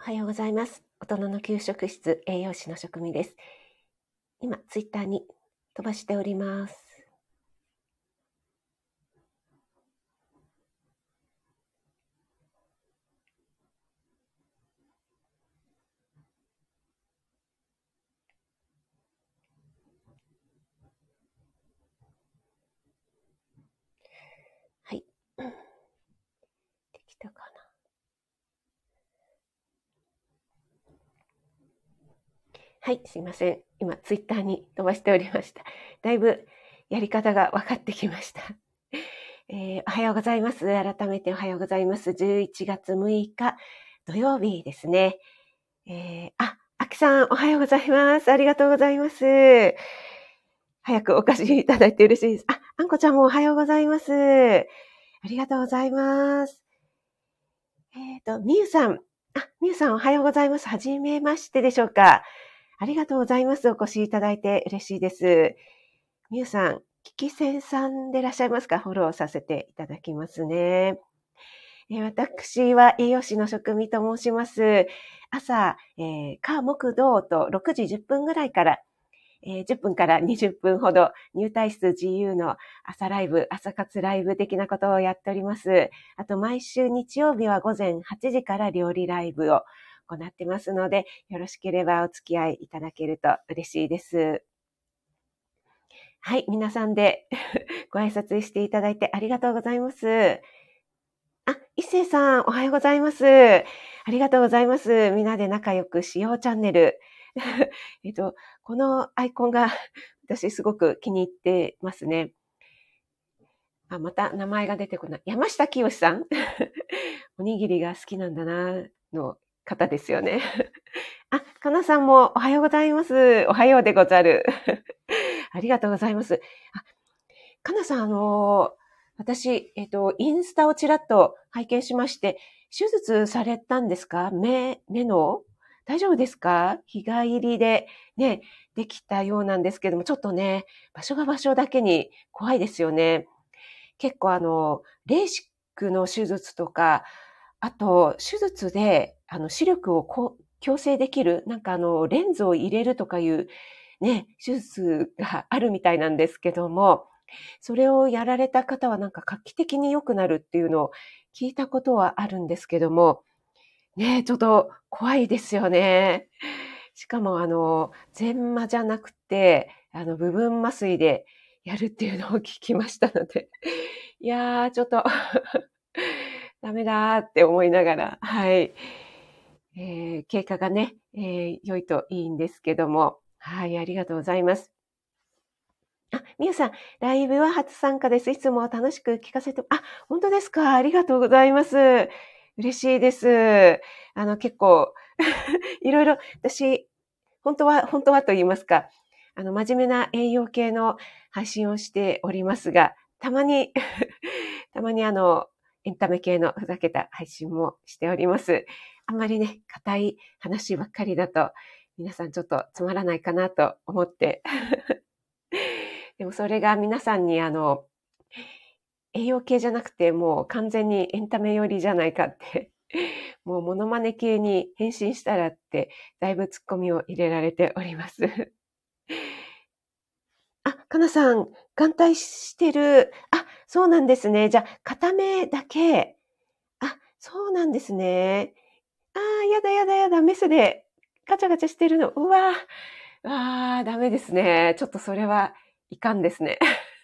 おはようございます。大人の給食室栄養士の職味です。今、ツイッターに飛ばしております。はい。できたかな。はい、すいません。今、ツイッターに飛ばしておりました。だいぶやり方が分かってきました。えー、おはようございます。改めておはようございます。11月6日土曜日ですね。えー、あ、あきさん、おはようございます。ありがとうございます。早くお貸しいただいて嬉しいです。あ、あんこちゃんもおはようございます。ありがとうございます。えっ、ー、と、みゆさん。あ、みゆさんおはようございます。はじめましてでしょうか。ありがとうございます。お越しいただいて嬉しいです。みゆさん、キキセンさんでいらっしゃいますか？フォローさせていただきますね。え私は栄養士の職味と申します。朝、えー、火木道と6時10分ぐらいから、えー、10分から20分ほど入退室自由の朝ライブ、朝活ライブ的なことをやっております。あと毎週日曜日は午前8時から料理ライブを行ってますので、よろしければお付き合いいただけると嬉しいです。はい、皆さんで ご挨拶していただいてありがとうございます。あ、一星さん、おはようございます。ありがとうございます。みんなで仲良くしようチャンネル。えっと、このアイコンが 私すごく気に入ってますね。あ、また名前が出てこない。山下清さんおにぎりが好きなんだな、の方ですよね。あ、かなさんもおはようございます。おはようでござる。ありがとうございます。あ、かなさん、あの私、えっ、と、インスタをちらっと拝見しまして、手術されたんですか？目、目の？大丈夫ですか？日帰りでね、できたようなんですけども、ちょっとね、場所が場所だけに怖いですよね。結構あの、レーシックの手術とか、あと、手術で、あの、視力をこう矯正できる、なんかあの、レンズを入れるとかいう、ね、手術があるみたいなんですけども、それをやられた方はなんか画期的に良くなるっていうのを聞いたことはあるんですけども、ね、ちょっと怖いですよね。しかもあの、全麻じゃなくて、あの、部分麻酔でやるっていうのを聞きましたので、いやー、ちょっと ダメだーって思いながら、はい。えー、経過がね、えー、良いといいんですけども、はい、ありがとうございます。あ、みゆさん、ライブは初参加です。いつも楽しく聞かせて、あ、本当ですか？ありがとうございます。嬉しいです。あの、結構 いろいろ、私、本当は、本当はと言いますか、あの、真面目な栄養系の配信をしておりますが、たまに たまにあの、エンタメ系のふざけた配信もしております。あんまりね、硬い話ばっかりだと、皆さんちょっとつまらないかなと思って。でもそれが皆さんにあの、栄養系じゃなくてもう完全にエンタメ寄りじゃないかって もうモノマネ系に変身したらって、だいぶツッコミを入れられております あ、かなさん、眼帯してる。あ、そうなんですね。じゃあ、片目だけ。あ、そうなんですね。ああ、やだやだやだ、メスでガチャガチャしてるの。うわー、ああ、ダメですね。ちょっとそれはいかんですね。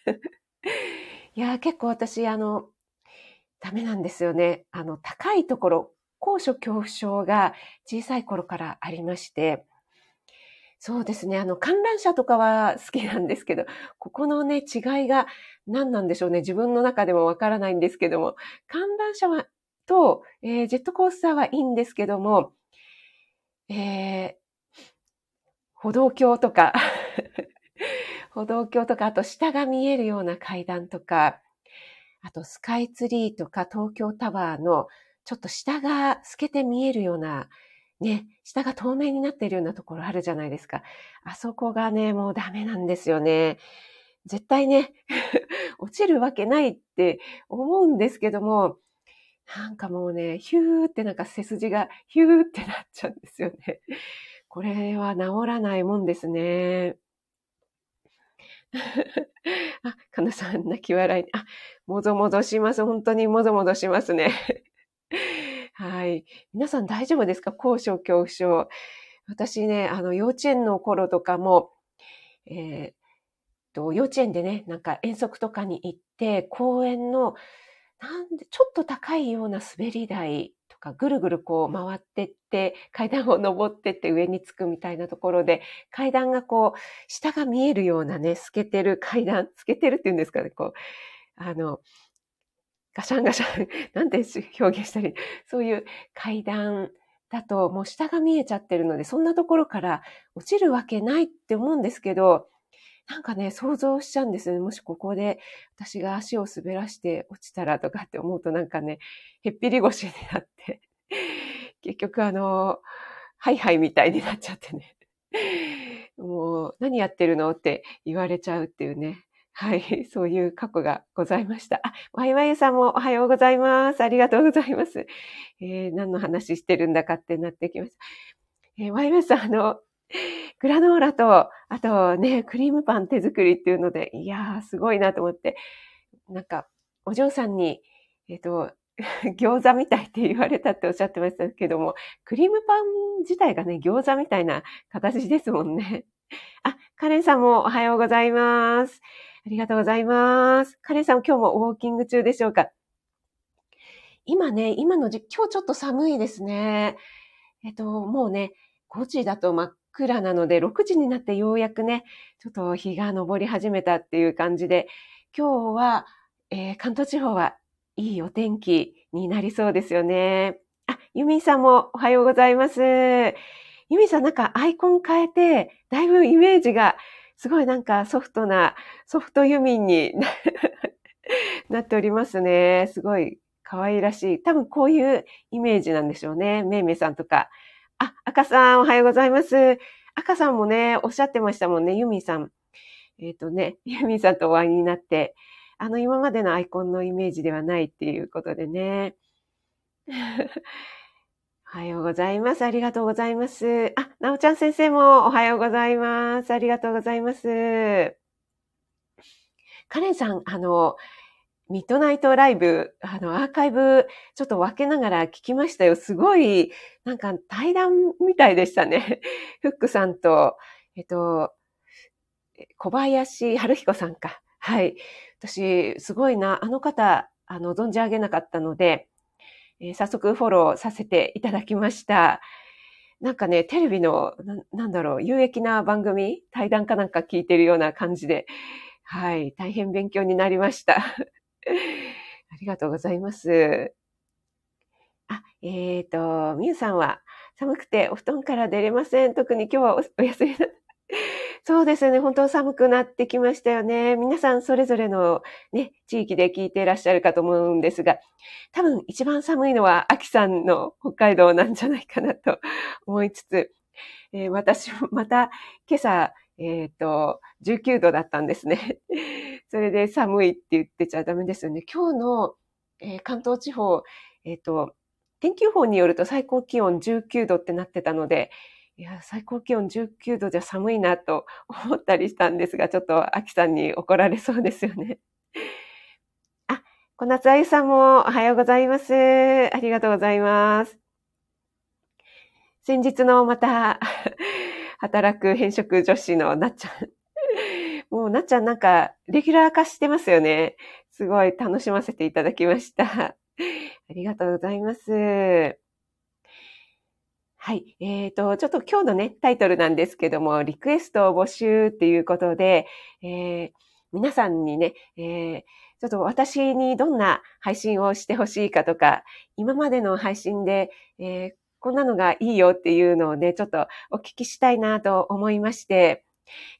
いや結構私、あの、ダメなんですよね。あの、高いところ、高所恐怖症が小さい頃からありまして、そうですね。あの、観覧車とかは好きなんですけど、ここのね、違いが何なんでしょうね。自分の中でもわからないんですけども、観覧車はと、えー、ジェットコースターはいいんですけども、えー、歩道橋とか 歩道橋とか、あと下が見えるような階段とか、あとスカイツリーとか東京タワーのちょっと下が透けて見えるようなね、下が透明になっているようなところあるじゃないですか。あそこがね、もうダメなんですよね。絶対ね、落ちるわけないって思うんですけども、なんかもうね、ヒューってなんか背筋がヒューってなっちゃうんですよね。これは治らないもんですね。あ、かなさん、泣き笑い。あ、もぞもぞします。本当にもぞもぞしますね。はい。皆さん大丈夫ですか？高所恐怖症。私ね、あの、幼稚園の頃とかも、えー、と、幼稚園でね、なんか遠足とかに行って、公園の、なんで、ちょっと高いような滑り台とか、ぐるぐるこう回ってって、階段を登ってって上に着くみたいなところで、階段がこう、下が見えるようなね、透けてる階段、透けてるっていうんですかね、こう、あの、ガシャンガシャン、なんて表現したり、そういう階段だともう下が見えちゃってるので、そんなところから落ちるわけないって思うんですけど、なんかね、想像しちゃうんですね。もしここで私が足を滑らして落ちたらとかって思うとなんかね、へっぴり腰になって、結局あの、ハイハイみたいになっちゃってね。もう、何やってるのって言われちゃうっていうね。はい、そういう過去がございました。あ、ワイワイさんもおはようございます。ありがとうございます。えー、何の話してるんだかってなってきました。えー、ワイワイさん、あの、グラノーラと、あとね、クリームパン手作りっていうので、いやー、すごいなと思って、なんか、お嬢さんに、えっ、ー、と、餃子みたいって言われたっておっしゃってましたけども、クリームパン自体がね、餃子みたいな形ですもんね。あ、カレンさんもおはようございます。ありがとうございます。カレンさん今日もウォーキング中でしょうか今ね、今の時、今日ちょっと寒いですね。えっと、もうね、5時だと真っ暗なので、6時になってようやくね、ちょっと日が昇り始めたっていう感じで、今日は、えー、関東地方はいいお天気になりそうですよね。あ、ユミさんもおはようございます。ユミさんなんかアイコン変えて、だいぶイメージがすごいなんかソフトな、ソフトユミンになっておりますね。すごい可愛らしい。多分こういうイメージなんでしょうね。めいめいさんとか。あ、赤さんおはようございます。赤さんもね、おっしゃってましたもんね。ユミさん。えっ、ー、とね、ユミさんとお会いになって、あの今までのアイコンのイメージではないっていうことでね。おはようございます。ありがとうございます。あ、なおちゃん先生もおはようございます。ありがとうございます。カレンさん、あの、ミッドナイトライブ、あの、アーカイブ、ちょっと分けながら聞きましたよ。すごい、なんか対談みたいでしたね。フックさんと、えっと、小林春彦さんか。はい。私、すごいな、あの方、あの、存じ上げなかったので、えー、早速フォローさせていただきました。なんかね、テレビのな、なんだろう、有益な番組、対談かなんか聞いてるような感じで、はい、大変勉強になりました。ありがとうございます。あ、えっ、ー、と、みゆさんは、寒くてお布団から出れません。特に今日はお休みだ。そうですね。本当寒くなってきましたよね。皆さんそれぞれのね、地域で聞いていらっしゃるかと思うんですが、多分一番寒いのは秋さんの北海道なんじゃないかなと 思いつつ、えー、私もまた今朝、えっ、ー、と、19度だったんですね。それで寒いって言ってちゃダメですよね。今日の、えー、関東地方、えっ、と、天気予報によると最高気温19度ってなってたので、いや、最高気温19度じゃ寒いなと思ったりしたんですが、ちょっと秋さんに怒られそうですよね。あ、小夏あゆさんもおはようございます。ありがとうございます。先日のまた、働く変色女子のなっちゃん。もうなっちゃんなんか、レギュラー化してますよね。すごい楽しませていただきました。ありがとうございます。はい。えっ、ー、と、ちょっと今日のね、タイトルなんですけども、リクエストを募集っていうことで、えー、皆さんにね、えー、ちょっと私にどんな配信をしてほしいかとか、今までの配信で、えこんなのがいいよっていうのをね、ちょっとお聞きしたいなと思いまして、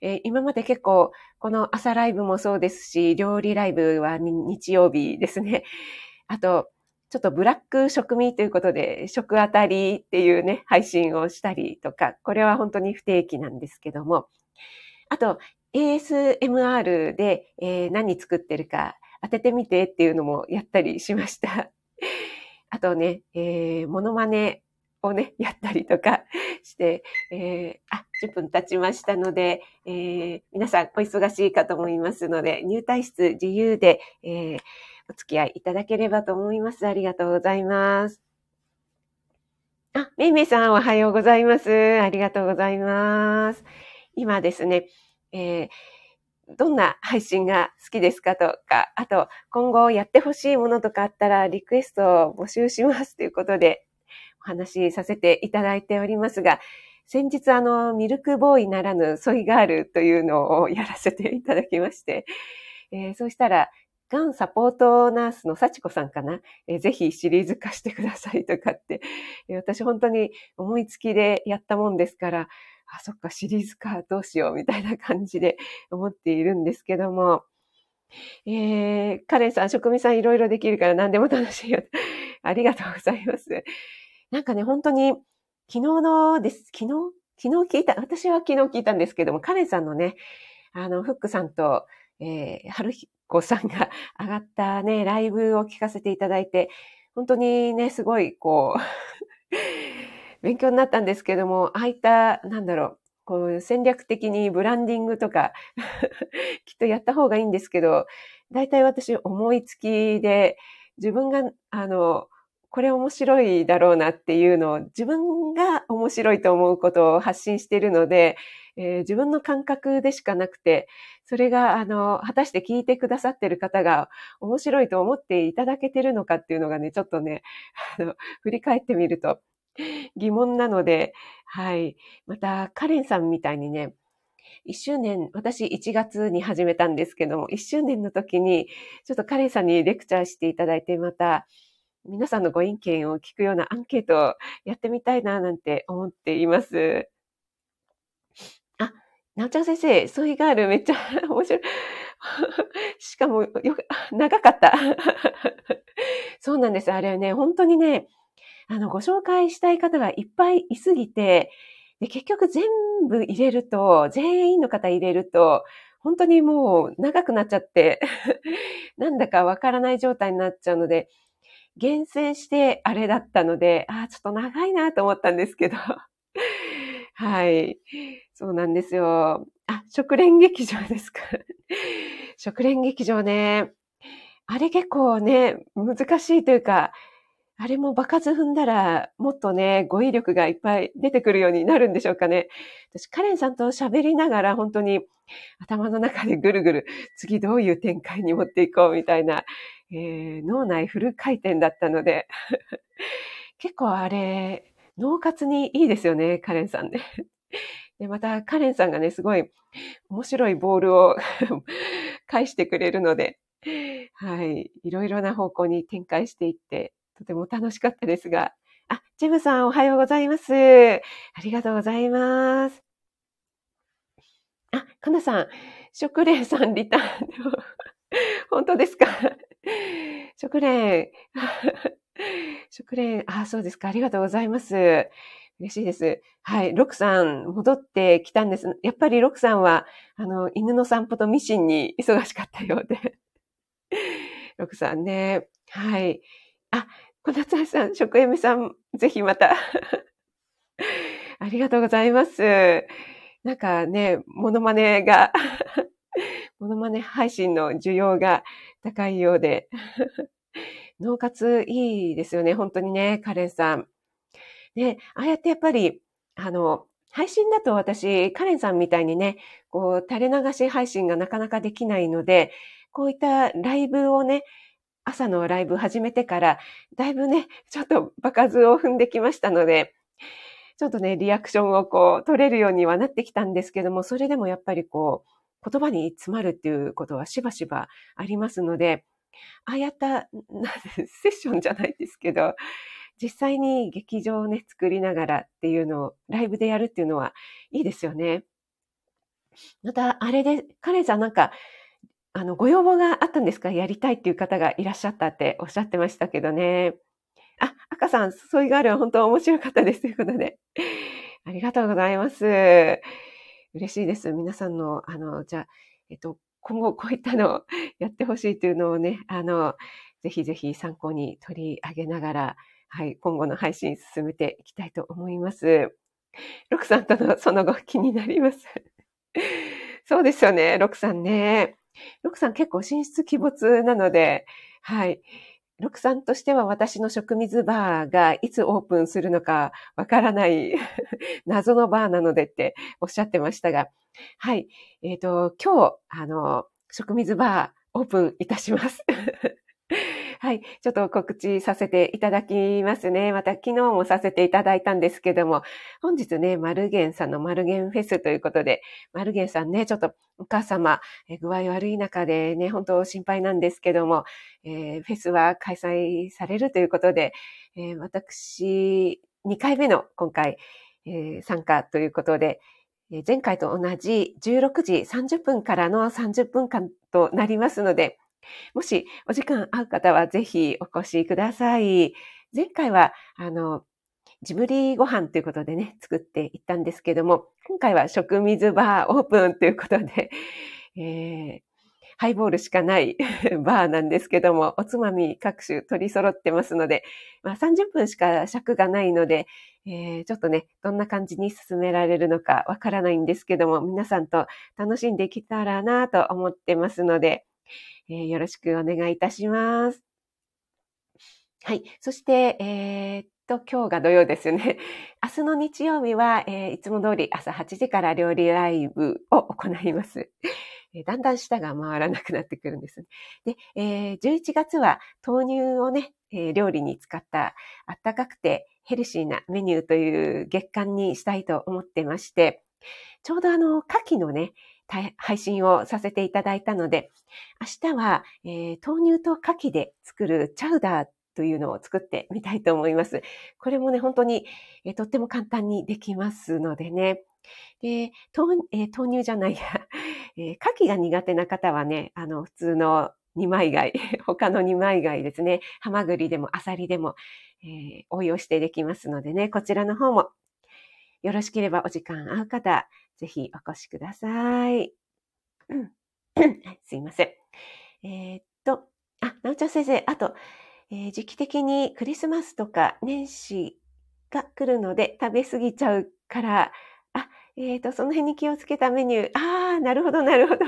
え今まで結構、この朝ライブもそうですし、料理ライブは日曜日ですね。あと、ちょっとブラック食味ということで、食あたりっていうね、配信をしたりとか、これは本当に不定期なんですけども、あと、ASMR で、えー、何作ってるか当ててみてっていうのもやったりしました。あとね、えー、モノマネをね、やったりとかして、えー、あ、10分経ちましたので、えー、皆さんお忙しいかと思いますので、入退室自由で、えー、お付き合いいただければと思います。ありがとうございます。あ、めいめいさんおはようございます。ありがとうございます。今ですね、えー、どんな配信が好きですかとか、あと、今後やってほしいものとかあったらリクエストを募集しますということで、お話しさせていただいておりますが、先日あの、ミルクボーイならぬソイガールというのをやらせていただきまして、えー、そうしたら、がんサポートナースの幸子さんかな、えー、ぜひシリーズ化してくださいとかって、えー、私本当に思いつきでやったもんですから、あ、そっか、シリーズ化どうしようみたいな感じで 思っているんですけども、えー、カレンさん、職味さんいろいろできるから何でも楽しいよ。ありがとうございます。なんかね、本当に、昨日のです、昨日？昨日聞いた、私は昨日聞いたんですけども、カレンさんのね、あの、フックさんと、えー、春子さんが 上がったね、ライブを聞かせていただいて、本当にね、すごい、こう 勉強になったんですけども、ああいった、なんだろう、こう戦略的にブランディングとか きっとやった方がいいんですけど、大体私思いつきで、自分が、あの、これ面白いだろうなっていうのを自分が面白いと思うことを発信しているので、えー、自分の感覚でしかなくて、それが、あの、果たして聞いてくださってる方が面白いと思っていただけてるのかっていうのがね、ちょっとね、あの、振り返ってみると疑問なので、はい。また、カレンさんみたいにね、一周年、私1月に始めたんですけども、一周年の時に、ちょっとカレンさんにレクチャーしていただいて、また、皆さんのご意見を聞くようなアンケートをやってみたいな、なんて思っています。あ、なおちゃん先生、ソイガールめっちゃ面白い。しかも、よく、長かった。そうなんです。あれはね、本当にね、あの、ご紹介したい方がいっぱいいすぎて、で結局全部入れると、全員の方入れると、本当にもう長くなっちゃって、なんだかわからない状態になっちゃうので、厳選してあれだったので、ああ、ちょっと長いなと思ったんですけど。はい。そうなんですよ。あ、食連劇場ですか。食連劇場ね。あれ結構ね、難しいというか、あれも場数踏んだら、もっとね、語彙力がいっぱい出てくるようになるんでしょうかね。私、カレンさんと喋りながら、本当に頭の中でぐるぐる、次どういう展開に持っていこうみたいな、えー、脳内フル回転だったので、結構あれ、脳活にいいですよね、カレンさんね。で、また、カレンさんがね、すごい面白いボールを 返してくれるので、はい。いろいろな方向に展開していって、とても楽しかったですが。あ、ジェムさんおはようございます。ありがとうございます。あ、かなさん、食連さんリターン。本当ですか？食連。食連、あ、そうですか。ありがとうございます。嬉しいです。はい。ロクさん、戻ってきたんです。やっぱりロクさんは、あの、犬の散歩とミシンに 忙しかったようで。ロクさんね。はい。あ、小夏さん、食エメさん、ぜひまた。ありがとうございます。なんかね、モノマネがモノマネ配信の需要が高いようで。脳活いいですよね、本当にね、カレンさん。ね、ああやってやっぱり、あの、配信だと私、カレンさんみたいにね、こう、垂れ流し配信がなかなかできないので、こういったライブをね、朝のライブ始めてから、だいぶね、ちょっと場数を踏んできましたので、ちょっとね、リアクションをこう、取れるようにはなってきたんですけども、それでもやっぱりこう、言葉に詰まるっていうことはしばしばありますので、ああやった、セッションじゃないですけど、実際に劇場をね、作りながらっていうのをライブでやるっていうのはいいですよね。また、あれで、カレンさんなんか、あの、ご要望があったんですか？やりたいっていう方がいらっしゃったっておっしゃってましたけどね。あ、赤さん、そういうガールは本当面白かったですということで。ありがとうございます。嬉しいです。皆さんの、あの、じゃあ、えっと、今後こういったのを やってほしいというのをね、あの、ぜひぜひ参考に取り上げながら、はい、今後の配信進めていきたいと思います。ロクさんとのその後気になります。そうですよね、ロクさんね。ロクさん結構進出鬼没なので、はい。ロクさんとしては私の食水バーがいつオープンするのかわからない 謎のバーなのでっておっしゃってましたが、はい。えっ、ー、と、今日、あの、食水バーオープンいたします。はい。ちょっと告知させていただきますね。また昨日もさせていただいたんですけども、本日ね、マルゲンさんのマルゲンフェスということで、マルゲンさんね、ちょっとお母様、具合悪い中でね、本当心配なんですけども、えー、フェスは開催されるということで、えー、私、2回目の今回、えー、参加ということで、前回と同じ16時30分からの30分間となりますので、もしお時間合う方はぜひお越しください。前回は、あの、ジブリご飯ということでね、作っていったんですけども、今回は食水バーオープンということで、えー、ハイボールしかない バーなんですけども、おつまみ各種取り揃ってますので、まあ、30分しか尺がないので、えー、ちょっとね、どんな感じに進められるのかわからないんですけども、皆さんと楽しんできたらなと思ってますので、えー、よろしくお願いいたします。はい。そして、えー、っと、今日が土曜ですよね。明日の日曜日は、えー、いつも通り朝8時から料理ライブを行います。えだんだん舌が回らなくなってくるんです。で、えー、11月は豆乳をね、えー、料理に使ったあったかくてヘルシーなメニューという月間にしたいと思ってまして、ちょうどあの、牡蠣のね、配信をさせていただいたので、明日は、えー、豆乳と牡蠣で作るチャウダーというのを作ってみたいと思います。これもね、本当に、えー、とっても簡単にできますのでね。で、豆,、えー、豆乳じゃないや、えー、牡蠣が苦手な方はね、あの、普通の二枚貝、他の二枚貝ですね。ハマグリでもアサリでも、えー、応用してできますのでね、こちらの方もよろしければお時間合う方、ぜひお越しください。すいません。えー、っと、あ、なおちゃん先生、あと、えー、時期的にクリスマスとか年始が来るので食べ過ぎちゃうから、あ、えっ、と、その辺に気をつけたメニュー。ああ、なるほど、なるほど。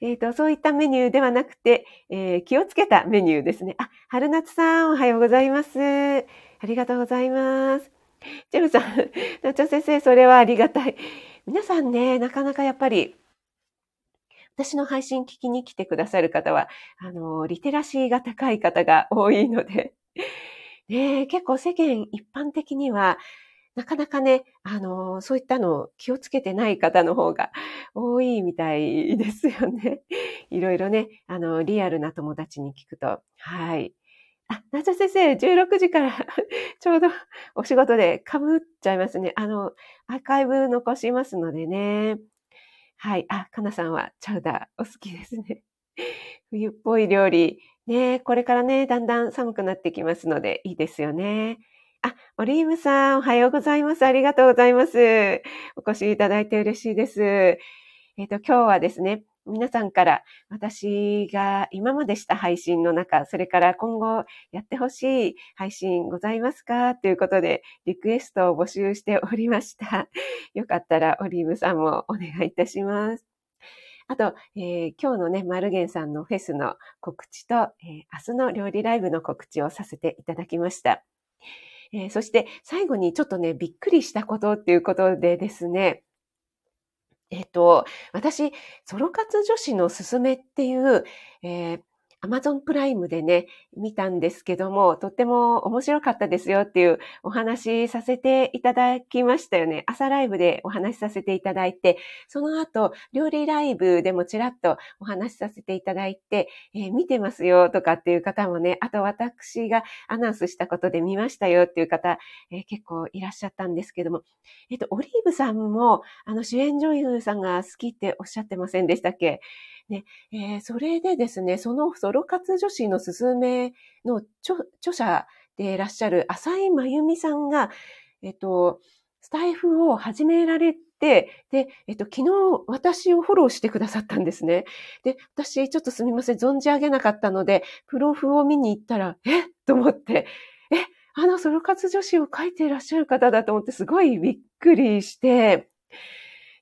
えっ、と、そういったメニューではなくて、えー、気をつけたメニューですね。あ、春夏さん、おはようございます。ありがとうございます。ジェムさん、なおちゃん先生、それはありがたい。皆さんね、なかなかやっぱり、私の配信聞きに来てくださる方は、あの、リテラシーが高い方が多いので、ね、結構世間一般的には、なかなかね、あの、そういったのを気をつけてない方の方が 多いみたいですよね。いろいろね、あの、リアルな友達に聞くと、はい。あ、なちゃ先生、16時から ちょうど お仕事で被っちゃいますね。あの、アーカイブ残しますのでね。はい。あ、かなさんはチャウダーお好きですね。冬っぽい料理。ねこれからね、だんだん寒くなってきますので、いいですよね。あ、オリーブさん、おはようございます。ありがとうございます。お越しいただいて嬉しいです。えっ、ー、と、今日はですね、皆さんから私が今までした配信の中、それから今後やってほしい配信ございますかということでリクエストを募集しておりました。よかったらオリーブさんもお願いいたします。あと、えー、今日のね、マルゲンさんのフェスの告知と、えー、明日の料理ライブの告知をさせていただきました。えー、そして最後にちょっとね、びっくりしたことっていうことでですね、えっと、私、ソロ活女子のすすめっていう、えー、アマゾンプライムでね、見たんですけども、とっても面白かったですよっていうお話させていただきましたよね。朝ライブでお話しさせていただいて、その後、料理ライブでもちらっとお話しさせていただいて、えー、見てますよとかっていう方もね、あと私がアナウンスしたことで見ましたよっていう方、えー、結構いらっしゃったんですけども、えっ、と、オリーブさんも、あの、主演女優さんが好きっておっしゃってませんでしたっけ？ね、えー、それでですね、そのソロ活女子のすすめの著者でいらっしゃる浅井真由美さんが、えっと、スタイフを始められて、で、えっと、昨日私をフォローしてくださったんですね。で、私ちょっとすみません、存じ上げなかったので、プロフを見に行ったら、え？と思って、え、あのソロ活女子を書いていらっしゃる方だと思ってすごいびっくりして、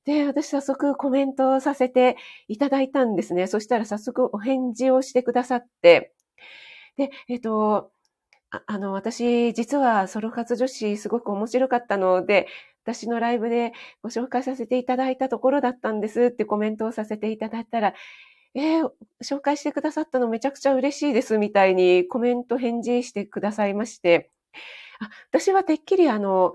で、私早速コメントをさせていただいたんですね。そしたら早速お返事をしてくださって、で、えっと、ああの、私、実はソロ活女子すごく面白かったので、私のライブでご紹介させていただいたところだったんですってコメントをさせていただいたら、えー、紹介してくださったのめちゃくちゃ嬉しいですみたいにコメント返事してくださいまして、あ私はてっきりあの、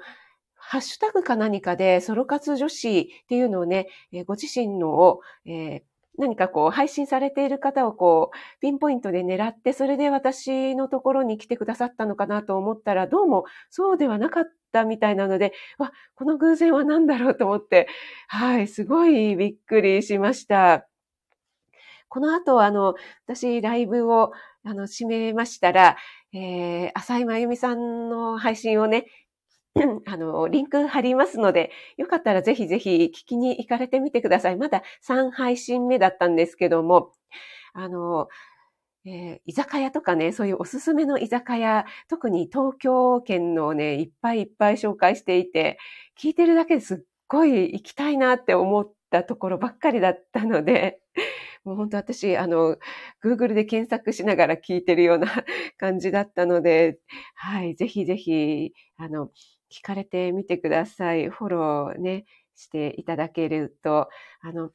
ハッシュタグか何かでソロ活女子っていうのをね、ご自身のを、えー、何かこう配信されている方をこうピンポイントで狙って、それで私のところに来てくださったのかなと思ったら、どうもそうではなかったみたいなので、わ、この偶然は何だろうと思って、はい、すごいびっくりしました。この後、あの、私、ライブを、あの、締めましたら、えー、浅井真由美さんの配信をね、あの、リンク貼りますので、よかったらぜひぜひ聞きに行かれてみてください。まだ3配信目だったんですけども、あの、えー、居酒屋とかね、そういうおすすめの居酒屋、特に東京圏のね、いっぱいいっぱい紹介していて、聞いてるだけですっごい行きたいなって思ったところばっかりだったので、もう本当私、あの、Google で検索しながら聞いてるような 感じだったので、はい、ぜひぜひ、あの、聞かれてみてください。フォローね、していただけると、あの、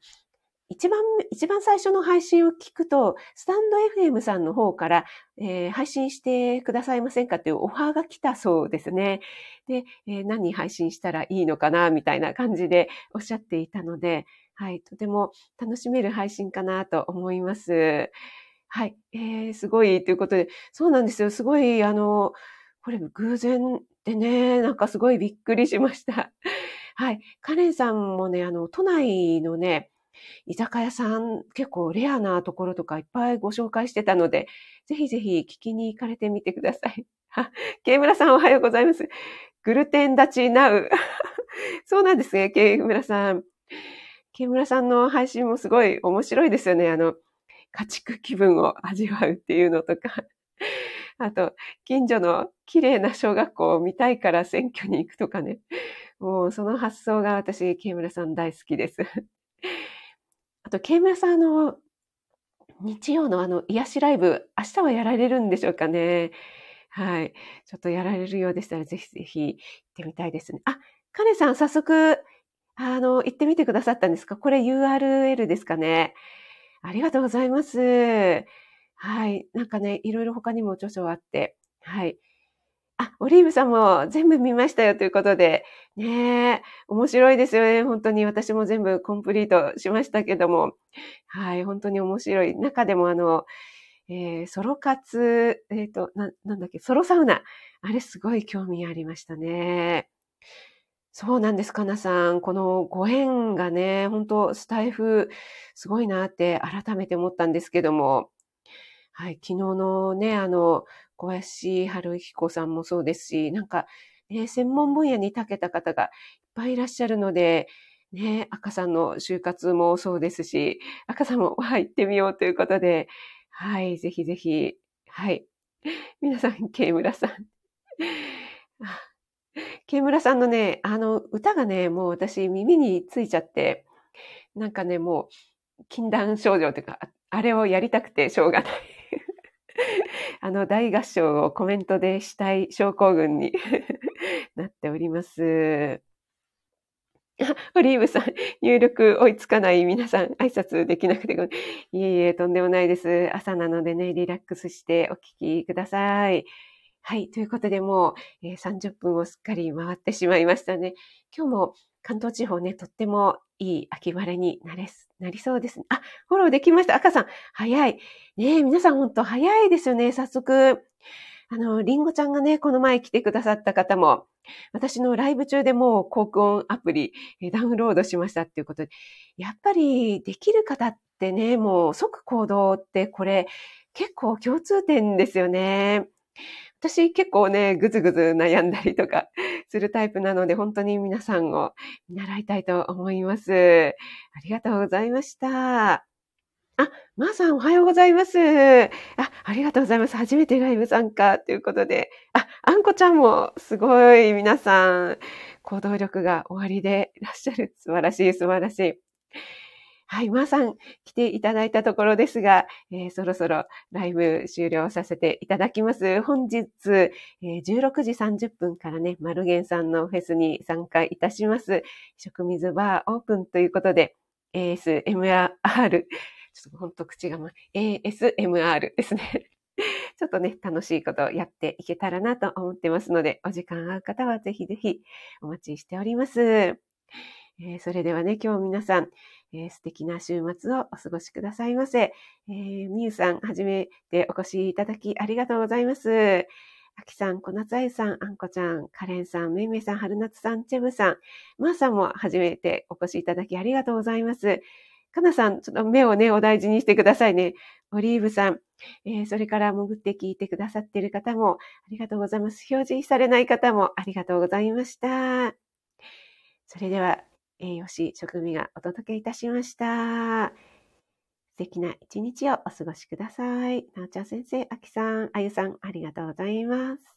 一番、一番最初の配信を聞くと、スタンド FM さんの方から、えー、配信してくださいませんかっていうオファーが来たそうですね。で、えー、何配信したらいいのかな、みたいな感じでおっしゃっていたので、はい、とても楽しめる配信かなと思います。はい、えー、すごいということで、そうなんですよ。すごい、あの、これ偶然でね、なんかすごいびっくりしました。はい。カレンさんもね、あの、都内のね、居酒屋さん、結構レアなところとかいっぱいご紹介してたので、ぜひぜひ聞きに行かれてみてください。は、ケイムラさんおはようございます。グルテン立ちナウ。そうなんですね、ケイムラさん。ケイムラさんの配信もすごい面白いですよね。あの、家畜気分を味わうっていうのとか。あと、近所の綺麗な小学校を見たいから選挙に行くとかね。もうその発想が私、ケイムラさん大好きです。あと、ケイムラさんの日曜のあの癒しライブ、明日はやられるんでしょうかね。はい。ちょっとやられるようでしたら、ぜひぜひ行ってみたいですね。あ、カネさん、早速、あの、行ってみてくださったんですか？これ URL ですかね。ありがとうございます。はい。なんかね、いろいろ他にも著書あって、はい。あ、オリーブさんも全部見ましたよということで、ねえ面白いですよね。本当に私も全部コンプリートしましたけども、はい、本当に面白い。中でもあの、えー、ソロ活、えっ、ー、とな、なんだっけ、ソロサウナ。あれすごい興味ありましたね。そうなんです、かなさん。このご縁がね、本当スタイフ、すごいなって改めて思ったんですけども、はい、昨日のね、あの、小林春彦さんもそうですし、なんか、ね、専門分野に長けた方がいっぱいいらっしゃるので、ね、赤さんの就活もそうですし、赤さんも、はい、行ってみようということで、はい、ぜひぜひ、はい。皆さん、ケイムラさん。ケイムラさんのね、あの、歌がね、もう私耳についちゃって、なんかね、もう、禁断症状というか、あれをやりたくてしょうがない。あの大合唱をコメントでしたい症候群に なっております。オリーブさん、入力追いつかない皆さん、挨拶できなくてごめん。いえいえ、とんでもないです。朝なのでね、リラックスしてお聞きください。はい。ということで、もう、えー、30分をすっかり回ってしまいましたね。今日も関東地方ね、とってもいい秋晴れになれなりそうですね。あ、フォローできました。赤さん、早い。ね皆さん本当早いですよね。早速。あの、りんごちゃんがね、この前来てくださった方も、私のライブ中でもう航空音アプリダウンロードしましたっていうことで、やっぱりできる方ってね、もう即行動ってこれ結構共通点ですよね。私結構ね、ぐずぐず悩んだりとかするタイプなので、本当に皆さんを見習いたいと思います。ありがとうございました。あ、まー、さんおはようございます。あ、ありがとうございます。初めてライブ参加ということで。あ、あんこちゃんもすごい皆さん、行動力が終わりでいらっしゃる。素晴らしい、素晴らしい。はい、まー、さん来ていただいたところですが、えー、そろそろライブ終了させていただきます。本日、えー、16時30分からね、マルゲンさんのフェスに参加いたします。食水バーオープンということで、ASMR ちょっと本当口がま、ASMR ですね。ちょっとね、楽しいことをやっていけたらなと思ってますので、お時間合う方はぜひぜひお待ちしております。えー、それではね、今日皆さん、えー、素敵な週末をお過ごしくださいませ。えー、みゆさん、はじめてお越しいただきありがとうございます。あきさん、こなつあゆさん、あんこちゃん、かれんさん、めいめいさん、はるなつさん、ちェブさん、まー、さんもはじめてお越しいただきありがとうございます。かなさん、ちょっと目をね、お大事にしてくださいね。オリーブさん、えー、それから潜って聞いてくださっている方もありがとうございます。表示されない方もありがとうございました。それでは、栄養士食味がお届けいたしました。素敵な一日をお過ごしください。なおちゃん先生、あきさん、あゆさん、ありがとうございます。